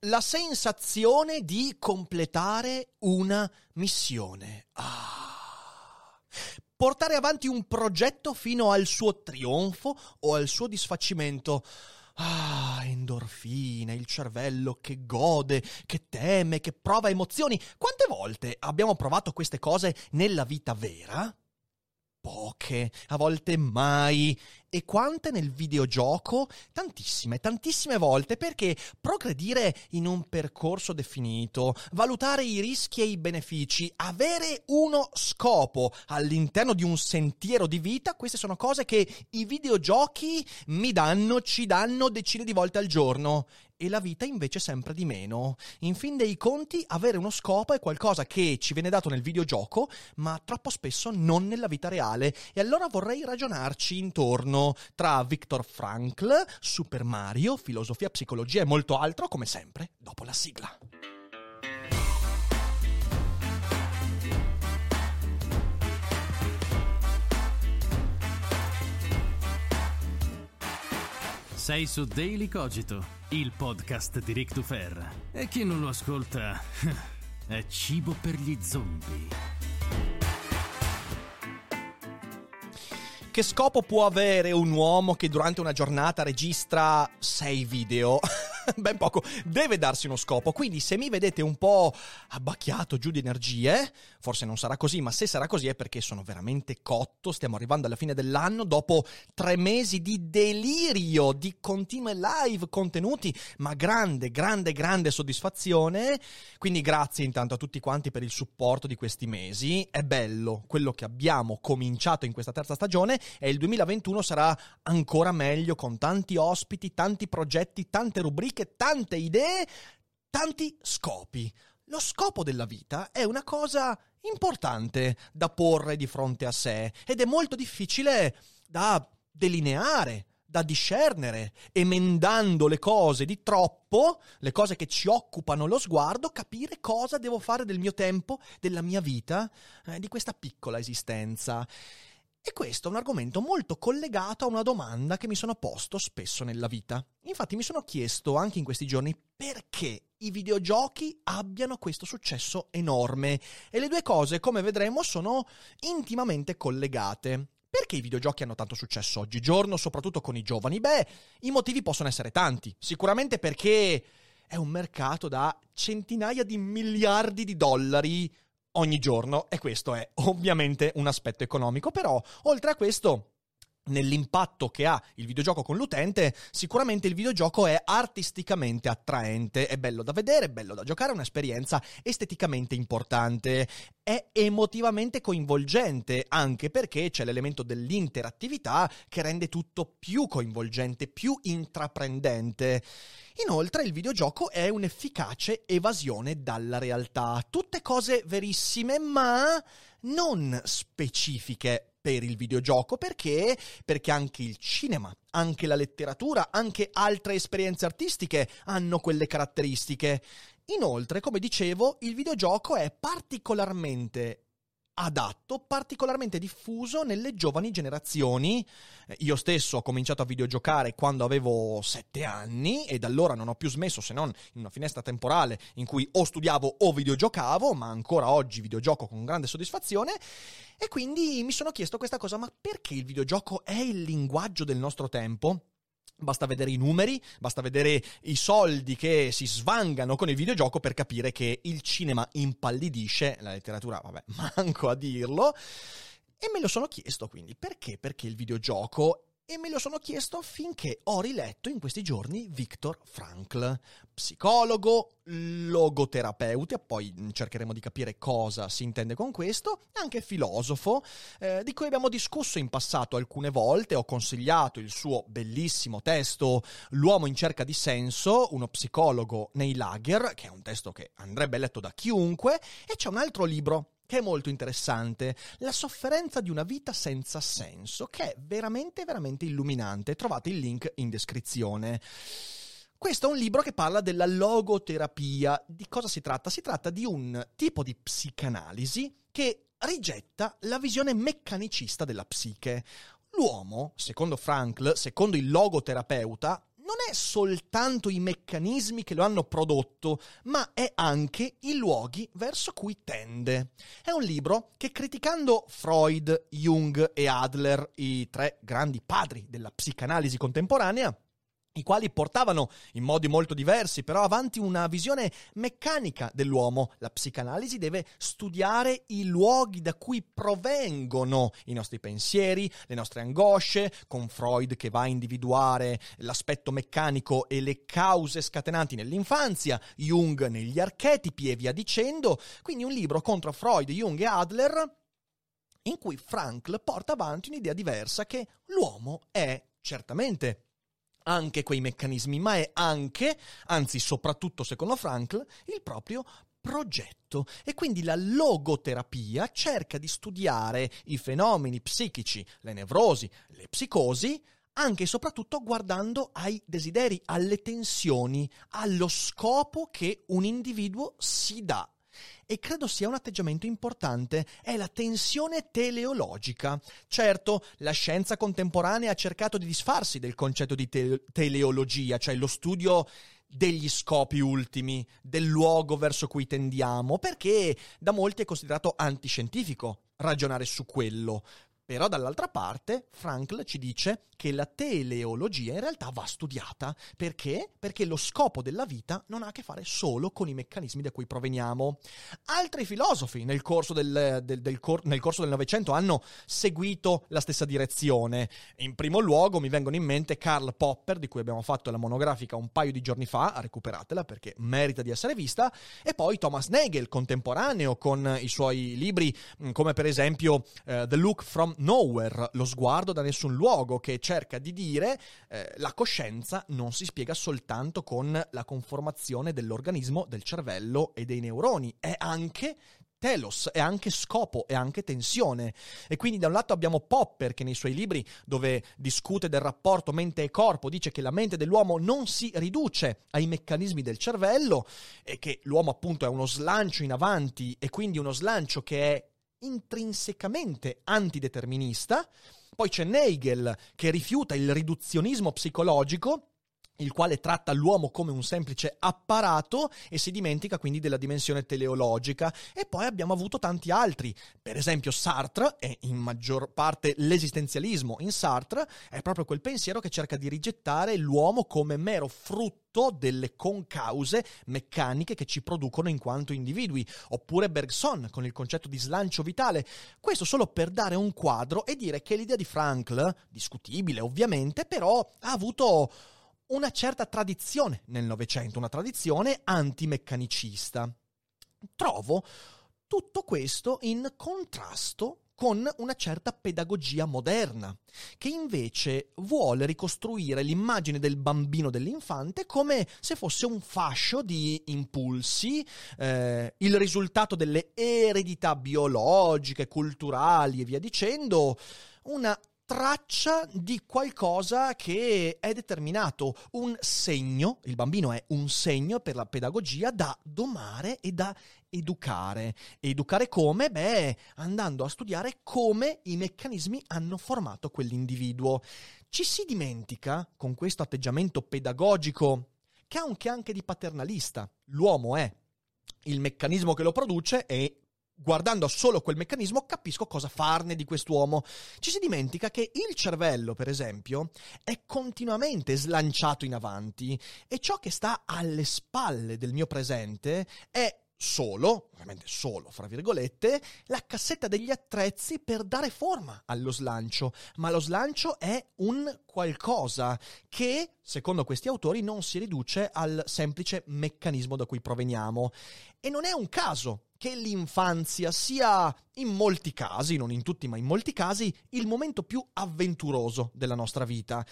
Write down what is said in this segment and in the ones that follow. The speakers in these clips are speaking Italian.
La sensazione di completare una missione. Ah. Portare avanti un progetto fino al suo trionfo o al suo disfacimento. Ah, endorfine, il cervello che gode, che teme, che prova emozioni. Quante volte abbiamo provato queste cose nella vita vera? Poche, a volte mai. E quante nel videogioco? Tantissime, tantissime volte perché progredire in un percorso definito, valutare i rischi e i benefici, avere uno scopo all'interno di un sentiero di vita, queste sono cose che i videogiochi mi danno, ci danno decine di volte al giorno e la vita invece sempre di meno. In fin dei conti, avere uno scopo è qualcosa che ci viene dato nel videogioco, ma troppo spesso non nella vita reale. E allora vorrei ragionarci intorno tra Viktor Frankl, Super Mario, filosofia, psicologia e molto altro, come sempre, dopo la sigla. Sei su Daily Cogito, il podcast di Rick Dufer. E chi non lo ascolta è cibo per gli zombie. Che scopo può avere un uomo che durante una giornata registra sei video? ben poco, deve darsi uno scopo. Quindi se mi vedete un po' abbacchiato giù di energie, forse non sarà così, ma se sarà così è perché sono veramente cotto. Stiamo arrivando alla fine dell'anno dopo tre mesi di delirio, di continue live contenuti, ma grande, grande, grande soddisfazione. Quindi grazie intanto a tutti quanti per il supporto di questi mesi. È bello quello che abbiamo cominciato in questa terza stagione e il 2021 sarà ancora meglio con tanti ospiti, tanti progetti, tante rubriche che tante idee, tanti scopi. Lo scopo della vita è una cosa importante da porre di fronte a sé ed è molto difficile da delineare, da discernere, emendando le cose di troppo, le cose che ci occupano lo sguardo, capire cosa devo fare del mio tempo, della mia vita, eh, di questa piccola esistenza. E questo è un argomento molto collegato a una domanda che mi sono posto spesso nella vita. Infatti mi sono chiesto anche in questi giorni perché i videogiochi abbiano questo successo enorme. E le due cose, come vedremo, sono intimamente collegate. Perché i videogiochi hanno tanto successo oggigiorno, soprattutto con i giovani? Beh, i motivi possono essere tanti. Sicuramente perché è un mercato da centinaia di miliardi di dollari ogni giorno e questo è ovviamente un aspetto economico, però oltre a questo nell'impatto che ha il videogioco con l'utente, sicuramente il videogioco è artisticamente attraente, è bello da vedere, è bello da giocare, è un'esperienza esteticamente importante, è emotivamente coinvolgente, anche perché c'è l'elemento dell'interattività che rende tutto più coinvolgente, più intraprendente. Inoltre il videogioco è un'efficace evasione dalla realtà, tutte cose verissime ma non specifiche per il videogioco perché? Perché anche il cinema, anche la letteratura, anche altre esperienze artistiche hanno quelle caratteristiche. Inoltre, come dicevo, il videogioco è particolarmente adatto, particolarmente diffuso nelle giovani generazioni. Io stesso ho cominciato a videogiocare quando avevo sette anni e da allora non ho più smesso se non in una finestra temporale in cui o studiavo o videogiocavo, ma ancora oggi videogioco con grande soddisfazione. E quindi mi sono chiesto questa cosa, ma perché il videogioco è il linguaggio del nostro tempo? Basta vedere i numeri, basta vedere i soldi che si svangano con il videogioco per capire che il cinema impallidisce, la letteratura, vabbè, manco a dirlo. E me lo sono chiesto quindi, perché? Perché il videogioco e me lo sono chiesto finché ho riletto in questi giorni Viktor Frankl, psicologo, logoterapeuta, poi cercheremo di capire cosa si intende con questo, anche filosofo, eh, di cui abbiamo discusso in passato alcune volte, ho consigliato il suo bellissimo testo L'uomo in cerca di senso, uno psicologo nei lager, che è un testo che andrebbe letto da chiunque, e c'è un altro libro che è molto interessante, La sofferenza di una vita senza senso, che è veramente, veramente illuminante. Trovate il link in descrizione. Questo è un libro che parla della logoterapia. Di cosa si tratta? Si tratta di un tipo di psicanalisi che rigetta la visione meccanicista della psiche. L'uomo, secondo Frankl, secondo il logoterapeuta, non è soltanto i meccanismi che lo hanno prodotto, ma è anche i luoghi verso cui tende. È un libro che criticando Freud, Jung e Adler, i tre grandi padri della psicanalisi contemporanea, i quali portavano in modi molto diversi però avanti una visione meccanica dell'uomo. La psicanalisi deve studiare i luoghi da cui provengono i nostri pensieri, le nostre angosce, con Freud che va a individuare l'aspetto meccanico e le cause scatenanti nell'infanzia, Jung negli archetipi e via dicendo. Quindi un libro contro Freud, Jung e Adler in cui Frankl porta avanti un'idea diversa che l'uomo è certamente anche quei meccanismi, ma è anche, anzi soprattutto secondo Frankl, il proprio progetto. E quindi la logoterapia cerca di studiare i fenomeni psichici, le nevrosi, le psicosi, anche e soprattutto guardando ai desideri, alle tensioni, allo scopo che un individuo si dà e credo sia un atteggiamento importante, è la tensione teleologica. Certo, la scienza contemporanea ha cercato di disfarsi del concetto di te- teleologia, cioè lo studio degli scopi ultimi, del luogo verso cui tendiamo, perché da molti è considerato antiscientifico ragionare su quello. Però dall'altra parte Frankl ci dice che la teleologia in realtà va studiata. Perché? Perché lo scopo della vita non ha a che fare solo con i meccanismi da cui proveniamo. Altri filosofi nel corso del, del, del, nel corso del Novecento hanno seguito la stessa direzione. In primo luogo mi vengono in mente Karl Popper, di cui abbiamo fatto la monografica un paio di giorni fa, recuperatela perché merita di essere vista, e poi Thomas Nagel, contemporaneo, con i suoi libri come per esempio uh, The Look from nowhere, lo sguardo da nessun luogo, che cerca di dire eh, la coscienza non si spiega soltanto con la conformazione dell'organismo, del cervello e dei neuroni, è anche telos, è anche scopo, è anche tensione. E quindi da un lato abbiamo Popper che nei suoi libri dove discute del rapporto mente e corpo dice che la mente dell'uomo non si riduce ai meccanismi del cervello e che l'uomo appunto è uno slancio in avanti e quindi uno slancio che è intrinsecamente antideterminista. Poi c'è Nagel che rifiuta il riduzionismo psicologico il quale tratta l'uomo come un semplice apparato e si dimentica quindi della dimensione teleologica. E poi abbiamo avuto tanti altri, per esempio Sartre, e in maggior parte l'esistenzialismo in Sartre, è proprio quel pensiero che cerca di rigettare l'uomo come mero frutto delle concause meccaniche che ci producono in quanto individui, oppure Bergson con il concetto di slancio vitale. Questo solo per dare un quadro e dire che l'idea di Frankl, discutibile ovviamente, però ha avuto una certa tradizione nel Novecento, una tradizione antimeccanicista. Trovo tutto questo in contrasto con una certa pedagogia moderna, che invece vuole ricostruire l'immagine del bambino dell'infante come se fosse un fascio di impulsi, eh, il risultato delle eredità biologiche, culturali e via dicendo, una traccia di qualcosa che è determinato, un segno, il bambino è un segno per la pedagogia da domare e da educare. Educare come? Beh, andando a studiare come i meccanismi hanno formato quell'individuo. Ci si dimentica, con questo atteggiamento pedagogico, che ha un che anche di paternalista. L'uomo è il meccanismo che lo produce e guardando solo quel meccanismo capisco cosa farne di quest'uomo. Ci si dimentica che il cervello, per esempio, è continuamente slanciato in avanti e ciò che sta alle spalle del mio presente è solo, ovviamente solo, fra virgolette, la cassetta degli attrezzi per dare forma allo slancio, ma lo slancio è un qualcosa che, secondo questi autori, non si riduce al semplice meccanismo da cui proveniamo. E non è un caso che l'infanzia sia, in molti casi, non in tutti, ma in molti casi, il momento più avventuroso della nostra vita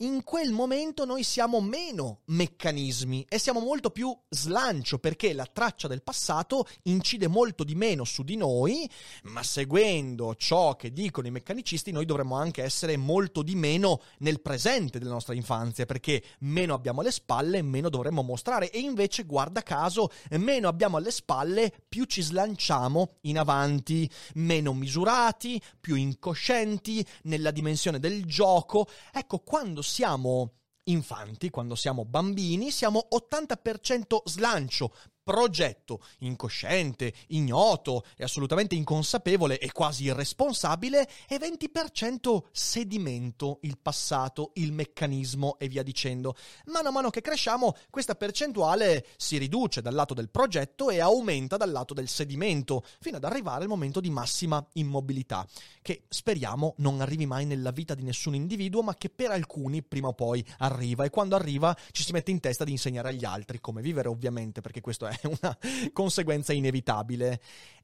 in quel momento noi siamo meno meccanismi e siamo molto più slancio perché la traccia del passato incide molto di meno su di noi, ma seguendo ciò che dicono i meccanicisti noi dovremmo anche essere molto di meno nel presente della nostra infanzia perché meno abbiamo alle spalle, meno dovremmo mostrare e invece guarda caso, meno abbiamo alle spalle, più ci slanciamo in avanti, meno misurati, più incoscienti nella dimensione del gioco. Ecco, quando siamo infanti, quando siamo bambini, siamo 80% slancio, progetto incosciente, ignoto e assolutamente inconsapevole e quasi irresponsabile e 20% sedimento, il passato, il meccanismo e via dicendo. Mano a mano che cresciamo questa percentuale si riduce dal lato del progetto e aumenta dal lato del sedimento fino ad arrivare al momento di massima immobilità che speriamo non arrivi mai nella vita di nessun individuo ma che per alcuni prima o poi arriva e quando arriva ci si mette in testa di insegnare agli altri come vivere ovviamente perché questo è una conseguenza inevitabile.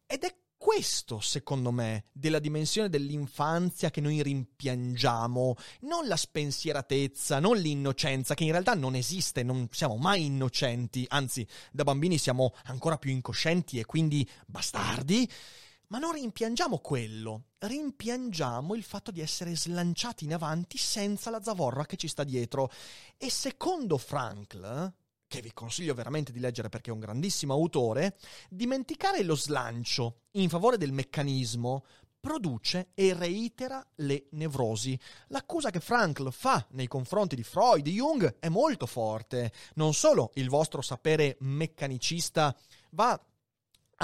Ed è questo, secondo me, della dimensione dell'infanzia che noi rimpiangiamo, non la spensieratezza, non l'innocenza, che in realtà non esiste, non siamo mai innocenti, anzi, da bambini siamo ancora più incoscienti e quindi bastardi. Ma non rimpiangiamo quello, rimpiangiamo il fatto di essere slanciati in avanti senza la zavorra che ci sta dietro. E secondo Frankl, che vi consiglio veramente di leggere perché è un grandissimo autore, dimenticare lo slancio in favore del meccanismo produce e reitera le nevrosi. L'accusa che Frankl fa nei confronti di Freud e Jung è molto forte. Non solo il vostro sapere meccanicista va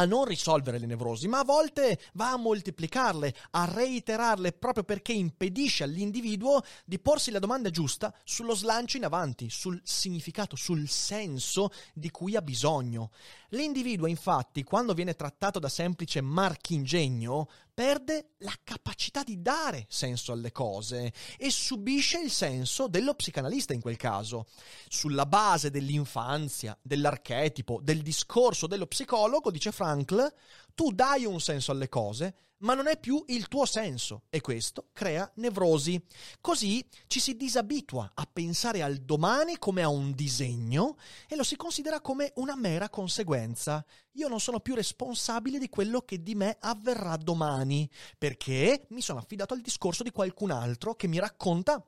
a non risolvere le nevrosi, ma a volte va a moltiplicarle, a reiterarle proprio perché impedisce all'individuo di porsi la domanda giusta sullo slancio in avanti, sul significato, sul senso di cui ha bisogno. L'individuo, infatti, quando viene trattato da semplice marchingegno, perde la capacità di dare senso alle cose e subisce il senso dello psicanalista in quel caso. Sulla base dell'infanzia, dell'archetipo, del discorso dello psicologo, dice Frankl, tu dai un senso alle cose, ma non è più il tuo senso e questo crea nevrosi. Così ci si disabitua a pensare al domani come a un disegno e lo si considera come una mera conseguenza. Io non sono più responsabile di quello che di me avverrà domani, perché mi sono affidato al discorso di qualcun altro che mi racconta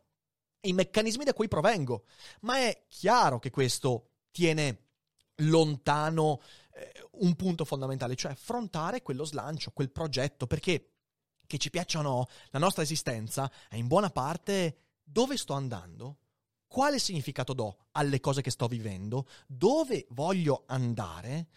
i meccanismi da cui provengo. Ma è chiaro che questo tiene lontano eh, un punto fondamentale, cioè affrontare quello slancio, quel progetto, perché che ci piaccia o no, la nostra esistenza è in buona parte dove sto andando, quale significato do alle cose che sto vivendo, dove voglio andare.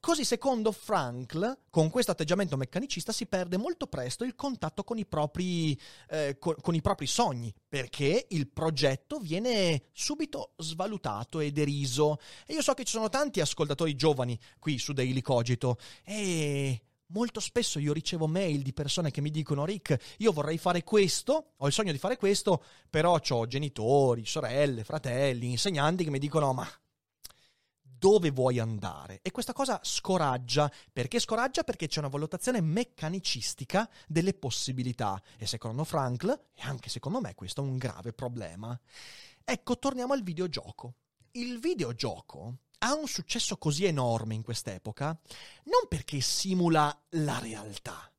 Così, secondo Frankl, con questo atteggiamento meccanicista si perde molto presto il contatto con i propri, eh, con, con i propri sogni, perché il progetto viene subito svalutato e deriso. E io so che ci sono tanti ascoltatori giovani qui su Daily Cogito e Molto spesso io ricevo mail di persone che mi dicono Rick, io vorrei fare questo, ho il sogno di fare questo, però ho genitori, sorelle, fratelli, insegnanti che mi dicono ma dove vuoi andare? E questa cosa scoraggia. Perché scoraggia? Perché c'è una valutazione meccanicistica delle possibilità. E secondo Frankl, e anche secondo me, questo è un grave problema. Ecco, torniamo al videogioco. Il videogioco ha un successo così enorme in quest'epoca non perché simula la realtà,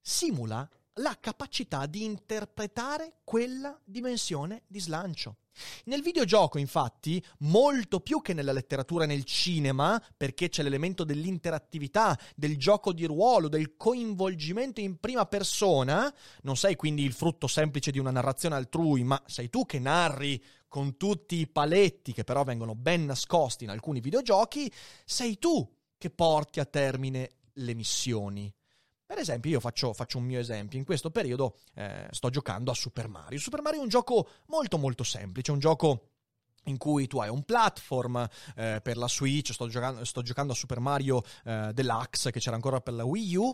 simula la capacità di interpretare quella dimensione di slancio. Nel videogioco, infatti, molto più che nella letteratura e nel cinema, perché c'è l'elemento dell'interattività, del gioco di ruolo, del coinvolgimento in prima persona, non sei quindi il frutto semplice di una narrazione altrui, ma sei tu che narri con tutti i paletti che però vengono ben nascosti in alcuni videogiochi, sei tu che porti a termine le missioni. Per esempio, io faccio, faccio, un mio esempio. In questo periodo eh, sto giocando a Super Mario. Super Mario è un gioco molto molto semplice, un gioco in cui tu hai un platform eh, per la Switch, sto giocando, sto giocando a Super Mario eh, Deluxe che c'era ancora per la Wii U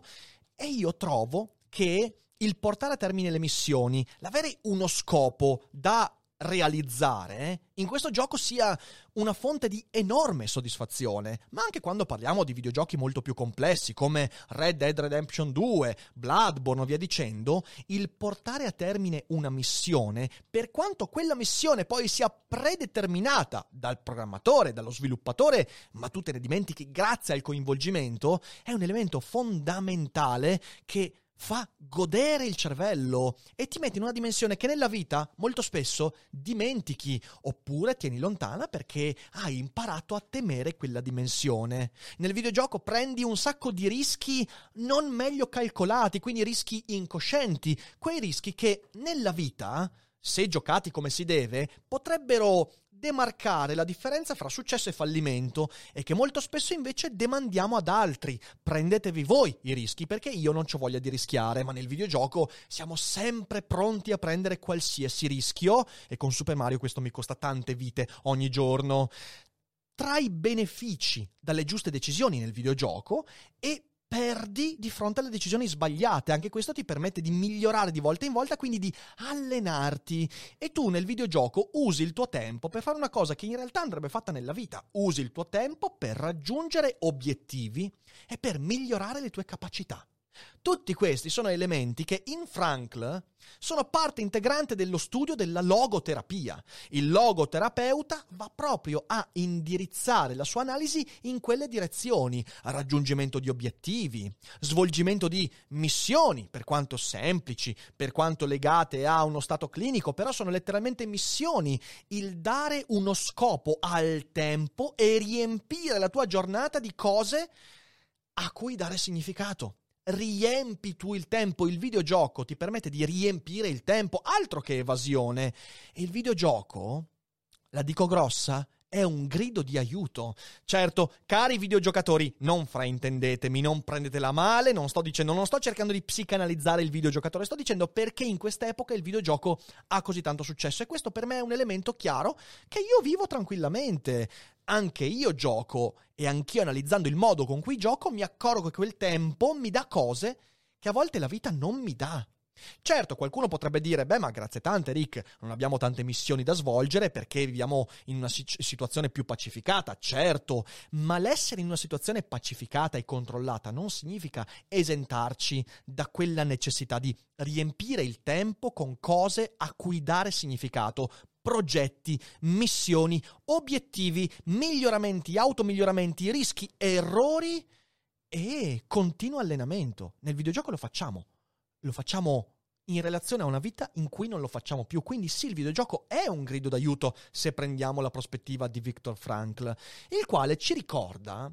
e io trovo che il portare a termine le missioni, l'avere uno scopo da realizzare in questo gioco sia una fonte di enorme soddisfazione, ma anche quando parliamo di videogiochi molto più complessi come Red Dead Redemption 2, Bloodborne o via dicendo, il portare a termine una missione, per quanto quella missione poi sia predeterminata dal programmatore, dallo sviluppatore, ma tu te ne dimentichi grazie al coinvolgimento, è un elemento fondamentale che fa godere il cervello e ti mette in una dimensione che nella vita molto spesso dimentichi oppure tieni lontana perché hai imparato a temere quella dimensione. Nel videogioco prendi un sacco di rischi non meglio calcolati, quindi rischi incoscienti, quei rischi che nella vita se giocati come si deve, potrebbero demarcare la differenza fra successo e fallimento e che molto spesso invece demandiamo ad altri. Prendetevi voi i rischi perché io non ho voglia di rischiare, ma nel videogioco siamo sempre pronti a prendere qualsiasi rischio e con Super Mario questo mi costa tante vite ogni giorno. Trai benefici dalle giuste decisioni nel videogioco e perdi di fronte alle decisioni sbagliate. Anche questo ti permette di migliorare di volta in volta, quindi di allenarti. E tu nel videogioco usi il tuo tempo per fare una cosa che in realtà andrebbe fatta nella vita. Usi il tuo tempo per raggiungere obiettivi e per migliorare le tue capacità. Tutti questi sono elementi che in Frankl sono parte integrante dello studio della logoterapia. Il logoterapeuta va proprio a indirizzare la sua analisi in quelle direzioni, raggiungimento di obiettivi, svolgimento di missioni, per quanto semplici, per quanto legate a uno stato clinico, però sono letteralmente missioni, il dare uno scopo al tempo e riempire la tua giornata di cose a cui dare significato riempi tu il tempo, il videogioco ti permette di riempire il tempo, altro che evasione. E il videogioco, la dico grossa, è un grido di aiuto. Certo, cari videogiocatori, non fraintendetemi, non prendetela male, non sto dicendo, non sto cercando di psicanalizzare il videogiocatore, sto dicendo perché in quest'epoca il videogioco ha così tanto successo e questo per me è un elemento chiaro che io vivo tranquillamente. Anche io gioco e anch'io analizzando il modo con cui gioco mi accorgo che quel tempo mi dà cose che a volte la vita non mi dà. Certo, qualcuno potrebbe dire, beh, ma grazie tante, Rick, non abbiamo tante missioni da svolgere perché viviamo in una situazione più pacificata, certo, ma l'essere in una situazione pacificata e controllata non significa esentarci da quella necessità di riempire il tempo con cose a cui dare significato, progetti, missioni, obiettivi, miglioramenti, automiglioramenti, rischi, errori e continuo allenamento. Nel videogioco lo facciamo lo facciamo in relazione a una vita in cui non lo facciamo più. Quindi sì, il videogioco è un grido d'aiuto se prendiamo la prospettiva di Viktor Frankl, il quale ci ricorda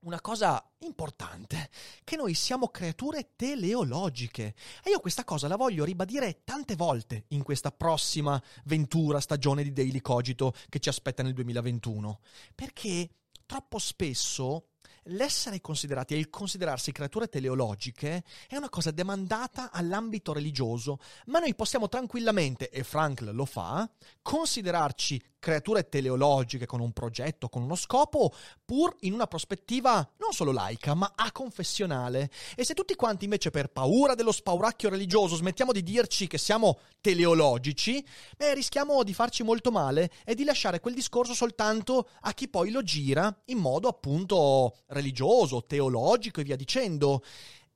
una cosa importante, che noi siamo creature teleologiche. E io questa cosa la voglio ribadire tante volte in questa prossima ventura stagione di Daily Cogito che ci aspetta nel 2021, perché troppo spesso l'essere considerati e il considerarsi creature teleologiche è una cosa demandata all'ambito religioso, ma noi possiamo tranquillamente, e Frankl lo fa, considerarci creature teleologiche con un progetto, con uno scopo, pur in una prospettiva non solo laica, ma aconfessionale. E se tutti quanti invece per paura dello spauracchio religioso smettiamo di dirci che siamo teleologici, beh, rischiamo di farci molto male e di lasciare quel discorso soltanto a chi poi lo gira in modo appunto religioso, teologico e via dicendo.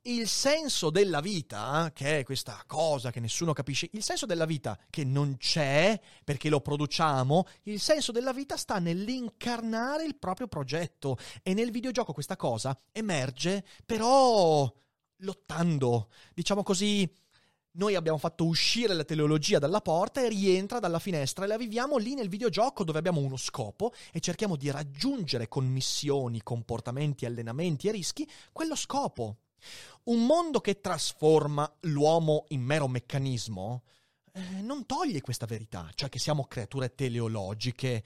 Il senso della vita, che è questa cosa che nessuno capisce, il senso della vita che non c'è perché lo produciamo, il senso della vita sta nell'incarnare il proprio progetto. E nel videogioco questa cosa emerge però lottando, diciamo così, noi abbiamo fatto uscire la teleologia dalla porta e rientra dalla finestra e la viviamo lì nel videogioco dove abbiamo uno scopo e cerchiamo di raggiungere con missioni, comportamenti, allenamenti e rischi quello scopo. Un mondo che trasforma l'uomo in mero meccanismo eh, non toglie questa verità, cioè che siamo creature teleologiche.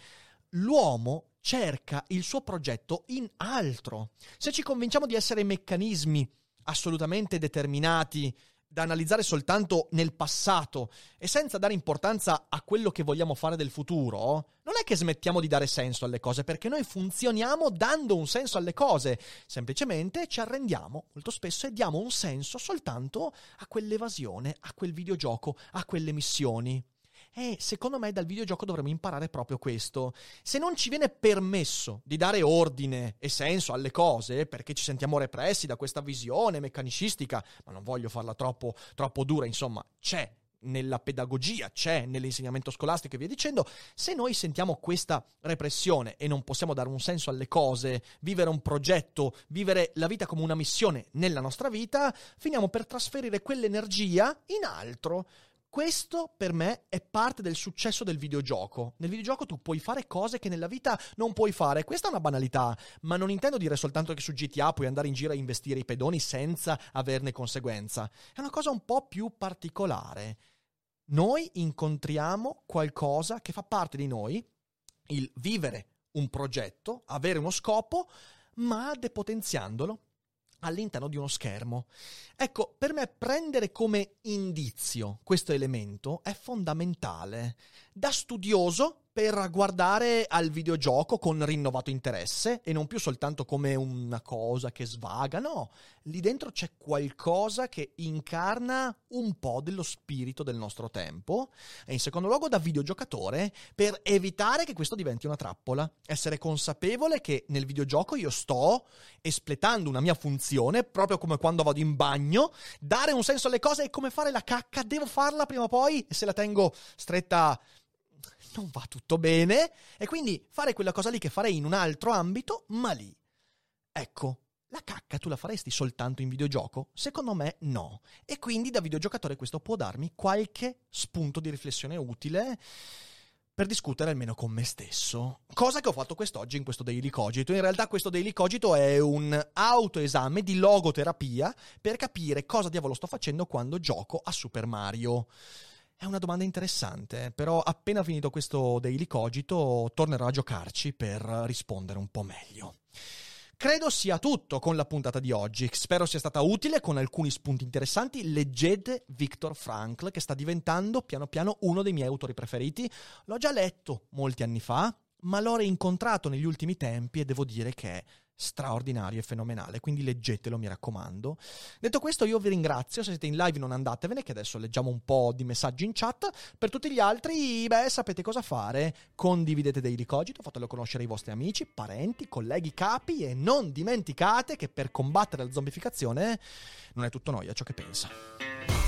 L'uomo cerca il suo progetto in altro. Se ci convinciamo di essere meccanismi assolutamente determinati da analizzare soltanto nel passato e senza dare importanza a quello che vogliamo fare del futuro, non è che smettiamo di dare senso alle cose, perché noi funzioniamo dando un senso alle cose, semplicemente ci arrendiamo molto spesso e diamo un senso soltanto a quell'evasione, a quel videogioco, a quelle missioni. E secondo me dal videogioco dovremmo imparare proprio questo. Se non ci viene permesso di dare ordine e senso alle cose, perché ci sentiamo repressi da questa visione meccanicistica, ma non voglio farla troppo, troppo dura, insomma, c'è nella pedagogia, c'è nell'insegnamento scolastico e via dicendo, se noi sentiamo questa repressione e non possiamo dare un senso alle cose, vivere un progetto, vivere la vita come una missione nella nostra vita, finiamo per trasferire quell'energia in altro. Questo per me è parte del successo del videogioco. Nel videogioco tu puoi fare cose che nella vita non puoi fare. Questa è una banalità, ma non intendo dire soltanto che su GTA puoi andare in giro a investire i pedoni senza averne conseguenza. È una cosa un po' più particolare. Noi incontriamo qualcosa che fa parte di noi, il vivere un progetto, avere uno scopo, ma depotenziandolo all'interno di uno schermo. Ecco, per me prendere come indizio questo elemento è fondamentale. Da studioso per guardare al videogioco con rinnovato interesse e non più soltanto come una cosa che svaga, no, lì dentro c'è qualcosa che incarna un po' dello spirito del nostro tempo e in secondo luogo da videogiocatore per evitare che questo diventi una trappola, essere consapevole che nel videogioco io sto espletando una mia funzione proprio come quando vado in bagno, dare un senso alle cose e come fare la cacca, devo farla prima o poi e se la tengo stretta non va tutto bene e quindi fare quella cosa lì che farei in un altro ambito, ma lì. Ecco, la cacca tu la faresti soltanto in videogioco? Secondo me no. E quindi da videogiocatore questo può darmi qualche spunto di riflessione utile per discutere almeno con me stesso. Cosa che ho fatto quest'oggi in questo Daily Cogito. In realtà questo Daily Cogito è un autoesame di logoterapia per capire cosa diavolo sto facendo quando gioco a Super Mario. È una domanda interessante, però appena finito questo Daily Cogito tornerò a giocarci per rispondere un po' meglio. Credo sia tutto con la puntata di oggi. Spero sia stata utile con alcuni spunti interessanti. Leggete Viktor Frankl, che sta diventando piano piano uno dei miei autori preferiti. L'ho già letto molti anni fa, ma l'ho reincontrato negli ultimi tempi e devo dire che è straordinario e fenomenale, quindi leggetelo, mi raccomando. Detto questo, io vi ringrazio, se siete in live non andatevene, che adesso leggiamo un po' di messaggi in chat. Per tutti gli altri, beh, sapete cosa fare, condividete Daily Cogito, fatelo conoscere ai vostri amici, parenti, colleghi, capi e non dimenticate che per combattere la zombificazione non è tutto noia ciò che pensa.